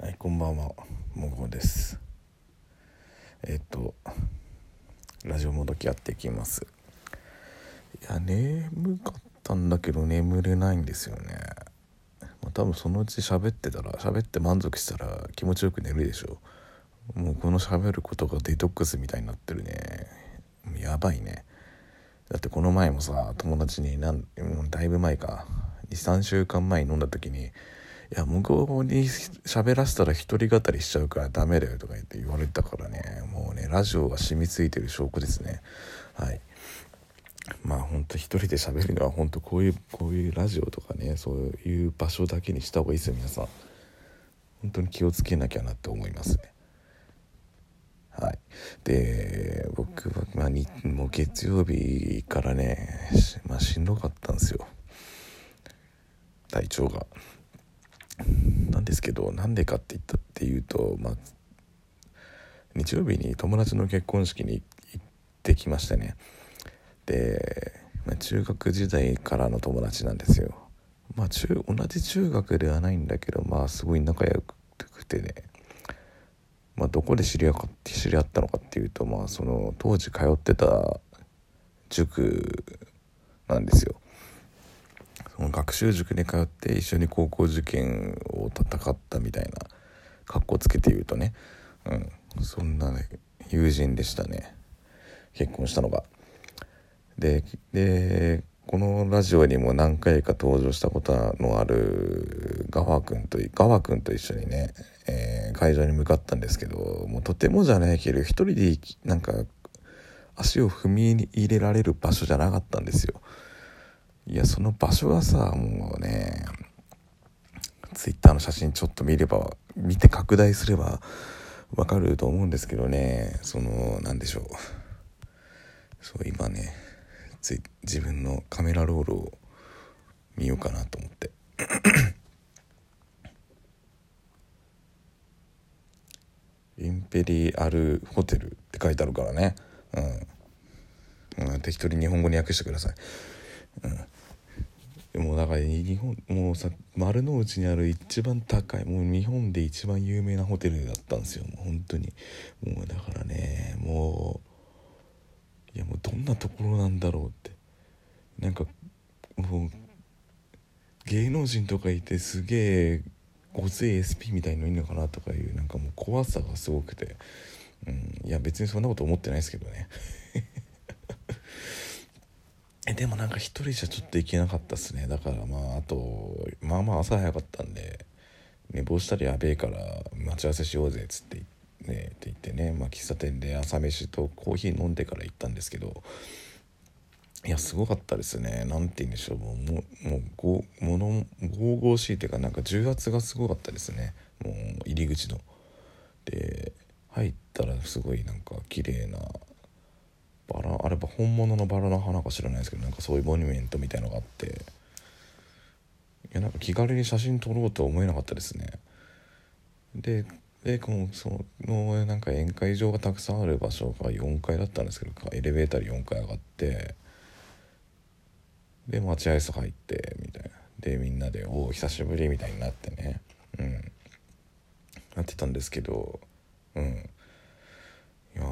はい、こんばんは、もごです。えっと、ラジオもどきやっていきます。いや、眠かったんだけど眠れないんですよね。まあ、多分そのうち喋ってたら、喋って満足したら気持ちよく寝るでしょう。もうこの喋ることがデトックスみたいになってるね。やばいね。だってこの前もさ、友達になん、もうだいぶ前か、2、3週間前に飲んだ時に、いや向こうに喋らせたら一人語りしちゃうからダメだよとか言って言われたからね。もうねラジオが染みついてる証拠ですね。はい。まあほんと一人で喋るのは本当こういうこういうラジオとかねそういう場所だけにした方がいいですよ皆さん。本当に気をつけなきゃなって思いますね。はい。で僕は、まあ、にもう月曜日からね,、まあ、しんどかったんですよ。体調が。なんですけどなんでかって言ったっていうと、まあ、日曜日に友達の結婚式に行ってきましてねで、まあ、中学時代からの友達なんですよ。まあ中同じ中学ではないんだけどまあすごい仲良くてね、まあ、どこで知り合か知り合ったのかっていうと、まあ、その当時通ってた塾なんですよ。学習塾に通って一緒に高校受験を戦ったみたいな格好つけて言うとね、うん、そんな、ね、友人でしたね結婚したのが。ででこのラジオにも何回か登場したことのあるガワ君とガワ君と一緒にね、えー、会場に向かったんですけどもうとてもじゃないけど一人でなんか足を踏み入れられる場所じゃなかったんですよ。いやその場所がさもうねツイッターの写真ちょっと見れば見て拡大すればわかると思うんですけどねその何でしょう。そう今ねつ自分のカメラロールを見ようかなと思って。インペリアルホテルって書いてあるからね。うん、うん、適当に日本語に訳してください。うん、もうだから日本もうさ丸の内にある一番高いもう日本で一番有名なホテルだったんですよ。もう本当に。もうだからねもういやもうどんなところなんだろうって。なんかもう芸能人とかいてすげえごつい SP みたいのいるのかなとかいうなんかもう怖さがすごくて、うん、いや別にそんなこと思ってないですけどね。えでもなんか一人じゃちょっと行けなかったっすねだからまああとまあまあ朝早かったんで寝坊したらやべえから待ち合わせしようぜっつってねって言ってね、まあ、喫茶店で朝飯とコーヒー飲んでから行ったんですけどいやすごかったですね何て言うんでしょうもうもうごもの神々しいっていうかなんか重圧がすごかったですねもう入り口の。で入ったらすごいなんか綺麗なバラあれば本物のバラの花か知らないですけどなんかそういうモニュメントみたいのがあって。いやなんか気軽に写真撮ろうとは思えなかったですね。ででこのそのなんか宴会場がたくさんある場所が4階だったんですけどエレベーターで4階上がってで待合室入ってみたいな。でみんなで「おお久しぶり」みたいになってね。うん。なってたんですけどうんいや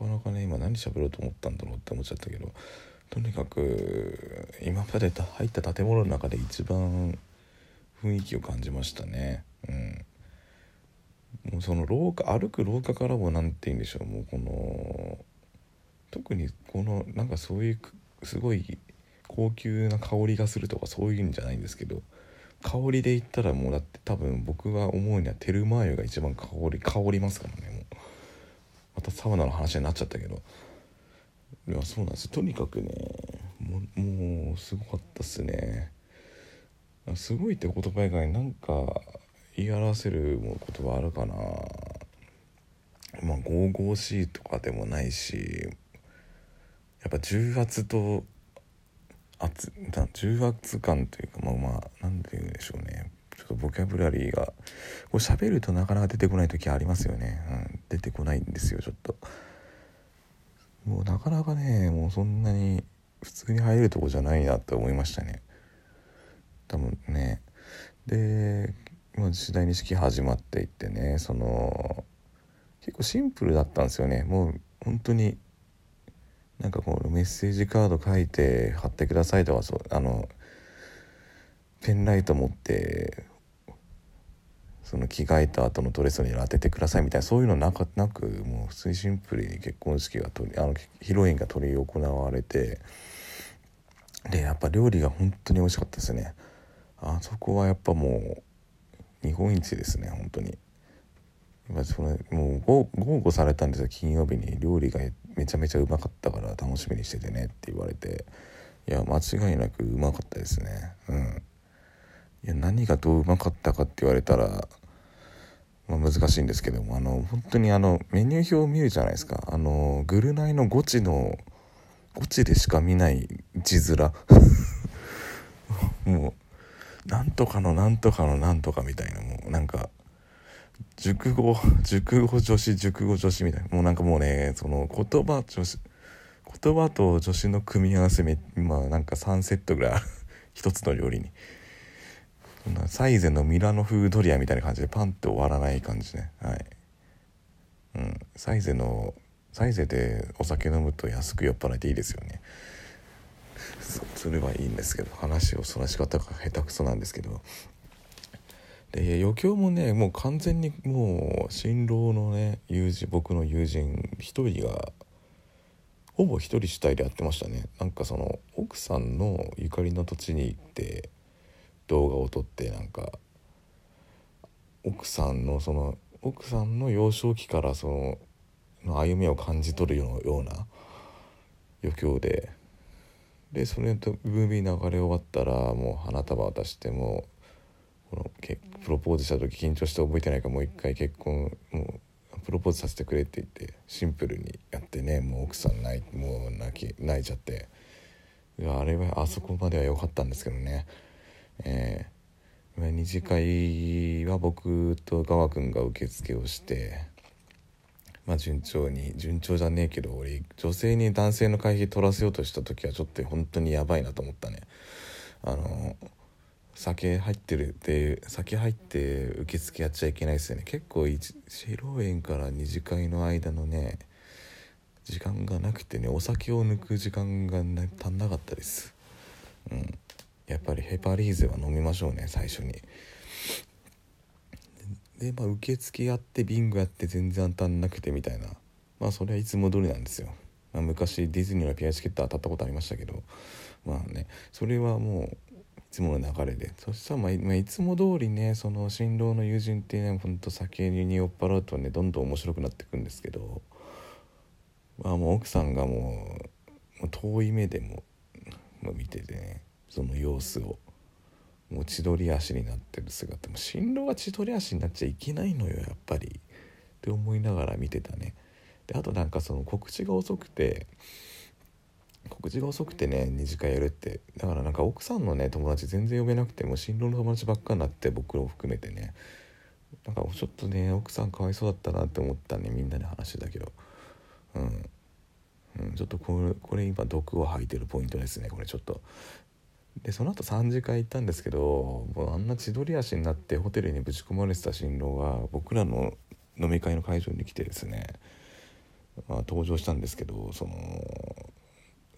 なかなかね今何喋ろうと思ったんだろうって思っちゃったけどとにかく今まで入った建物の中で一番雰囲気を感じましたね。うん。もうその廊下歩く廊下からも何て言うんでしょう。もうこの特にこのなんかそういうすごい高級な香りがするとかそういうんじゃないんですけど香りで言ったらもうだって多分僕が思うにはテルマー湯が一番香り香りますからねまたサウナの話になっちゃったけど。いやそうなんです。とにかくねももうすごかったっすね。すごいって言葉以外なんか言い表せる言葉あるかな。まあ神々しいとかでもないしやっぱ重圧と圧重圧感というかまあまあ何て言うんでしょうね。ちょっとボキャブラリーがこう喋るとなかなか出てこない時ありますよね、うん、出てこないんですよちょっと。もうなかなかねもうそんなに普通に入るとこじゃないなって思いましたね。多分ね。でまあ、次第に式始まっていってねその結構シンプルだったんですよね。もう本当になんかこうメッセージカード書いて貼ってくださいとかそうあのペンライト持ってその着替えた後のドレスに当ててくださいみたいなそういうのなくなくもう普通にシンプルに結婚式がとあのヒロインが執り行われてでやっぱ料理が本当に美味しかったですね。あそこはやっぱもう日本一ですね本当に。それもう豪語されたんですよ金曜日に。料理がめちゃめちゃうまかったから楽しみにしててねって言われて。いや間違いなくうまかったですね。うん。いや何がどううまかったかって言われたら、まあ、難しいんですけどもあの本当にあのメニュー表を見るじゃないですか。あのグルナイのゴチのゴチでしか見ない字面。もうなんとかのなんとかのなんとかみたいな。もうなんか熟語熟語女子熟語女子みたいな。もうなんかもうねその言葉女子言葉と助詞の組み合わせまあなんか3セットぐらい一つの料理に。サイゼのミラノ風ドリアみたいな感じでパンって終わらない感じね。はい。うん。サイゼのサイゼでお酒飲むと安く酔っ払えていいですよね。それはいいんですけど話をそらし方が下手くそなんですけど。で余興もねもう完全にもう新郎のね友人僕の友人一人がほぼ一人主体でやってましたね。なんかその奥さんのゆかりの土地に行って動画を撮ってなんか奥さんのその奥さんの幼少期からそのの歩みを感じ取るような余興ででそれとムービー流れ終わったらもう花束渡してもこのプロポーズした時緊張して覚えてないからもう一回結婚もうプロポーズさせてくれって言ってシンプルにやってねもう奥さん泣いもう泣き泣いちゃってあれはあそこまでは良かったんですけどね。えー、二次会は僕とガワ君が受付をしてまあ順調に順調じゃねえけど俺女性に男性の会費取らせようとした時はちょっと本当にやばいなと思ったね。あの酒入ってるって酒入って受付やっちゃいけないですよね。結構披露宴から二次会の間のね時間がなくてねお酒を抜く時間が、足んなかったです。うん。やっぱりヘパリーゼは飲みましょうね最初に。でまあ受付やってビンゴやって全然当たんなくてみたいな。まあそれはいつも通りなんですよ、まあ、昔ディズニーのピアチケット当たったことありましたけど。まあねそれはもういつもの流れで。そしたらまあ、まあ、いつも通りねその新郎の友人ってねほんと酒に酔っ払うとねどんどん面白くなっていくんですけど。まあもう奥さんがもう遠い目でもも見ててね。その様子をもう千鳥足になってる姿も新郎は千鳥足になっちゃいけないのよやっぱり。って思いながら見てたね。であとなんかその告知が遅くて告知が遅くてね2次会やるって。だからなんか奥さんのね友達全然呼べなくても新郎の友達ばっかになって僕らを含めてね。なんかちょっとね奥さんかわいそうだったなって思ったねみんなで話だけど。うん、うん、ちょっとこれこれ今毒を吐いてるポイントですねこれちょっと。でその後3次会行ったんですけどもうあんな千鳥足になってホテルにぶち込まれてた新郎が僕らの飲み会の会場に来てですね、まあ、登場したんですけどその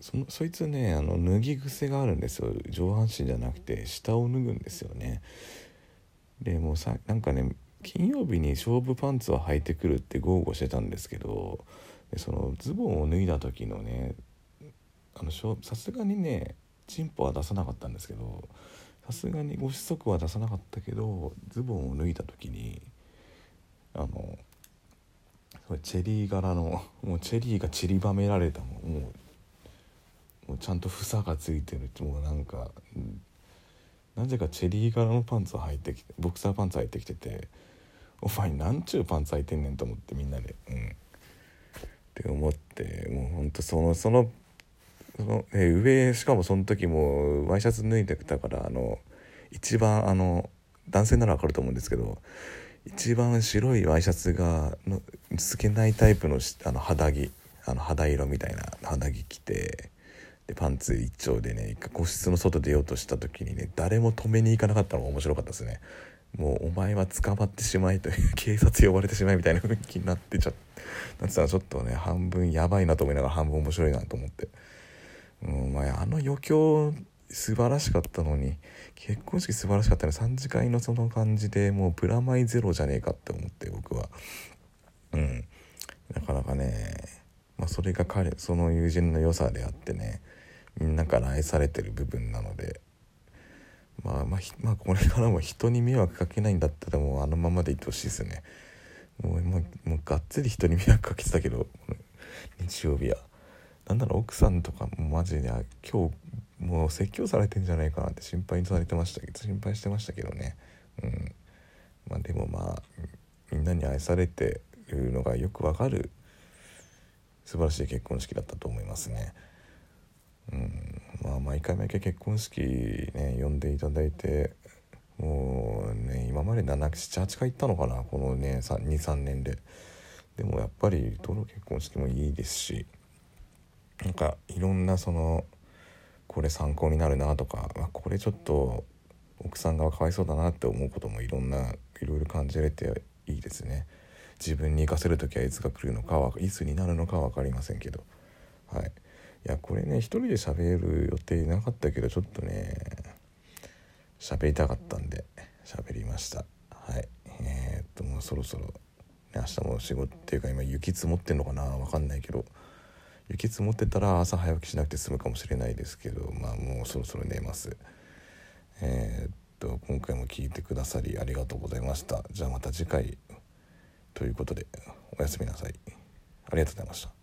そのそいつねあの脱ぎ癖があるんですよ。上半身じゃなくて下を脱ぐんですよね。でもうさなんかね金曜日に勝負パンツを履いてくるって豪語してたんですけどでそのズボンを脱いだ時のねあのさすがにねチンポは出さなかったんですけどさすがにご子息は出さなかったけどズボンを脱いだ時にあのチェリー柄のもうチェリーが散りばめられたもうもうちゃんと房がついてるもうなんかなぜかチェリー柄のパンツを履いてきてボクサーパンツ履いてきてて「お前なんちゅうパンツ履いてんねん」と思ってみんなでうん。って思ってもうほんとそのそのその、え上しかもその時もワイシャツ脱いでたからあの一番あの男性なら分かると思うんですけど一番白いワイシャツがの透けないタイプのあの肌着あの肌色みたいな肌着着てでパンツ一丁でね個室の外出ようとした時にね誰も止めに行かなかったのが面白かったですね。もうお前は捕まってしまいという警察呼ばれてしまいみたいな雰囲気になってちゃなってたらちょっとね半分やばいなと思いながら半分面白いなと思って、うんまあ、あの余興素晴らしかったのに結婚式素晴らしかったのに3次会のその感じでもうプラマイゼロじゃねえかって思って僕は。うん。なかなかねまあそれが彼その友人の良さであってねみんなから愛されてる部分なのでまあまあ、まあ、これからも人に迷惑かけないんだったらもうあのままでいってほしいですね。もうもうもうがっつり人に迷惑かけてたけど日曜日は。なんなら奥さんとかもマジで今日もう説教されてんじゃないかなって心配されてましたけど心配してましたけどね。うん。まあでもまあみんなに愛されてるのがよくわかる素晴らしい結婚式だったと思いますね。うん。まあ、毎回毎回結婚式ね呼んでいただいてもうね今まで78回行ったのかなこのね23年で。でもやっぱりどの結婚式もいいですしなんかいろんなそのこれ参考になるなとか、まあ、これちょっと奥さんがかわいそうだなって思うこともいろんないろいろ感じれていいですね。自分に生かせる時はいつが来るのかはいつになるのかは分かりませんけど。はい。いやこれね一人で喋る予定なかったけどちょっとね喋りたかったんで喋りました。はい。えー、っともうそろそろ、ね、明日も仕事っていうか今雪積もってんのかな分かんないけど。雪積もってたら朝早起きしなくて済むかもしれないですけどまあもうそろそろ寝ます。えー、っと今回も聞いてくださりありがとうございました。じゃあまた次回ということでおやすみなさい。ありがとうございました。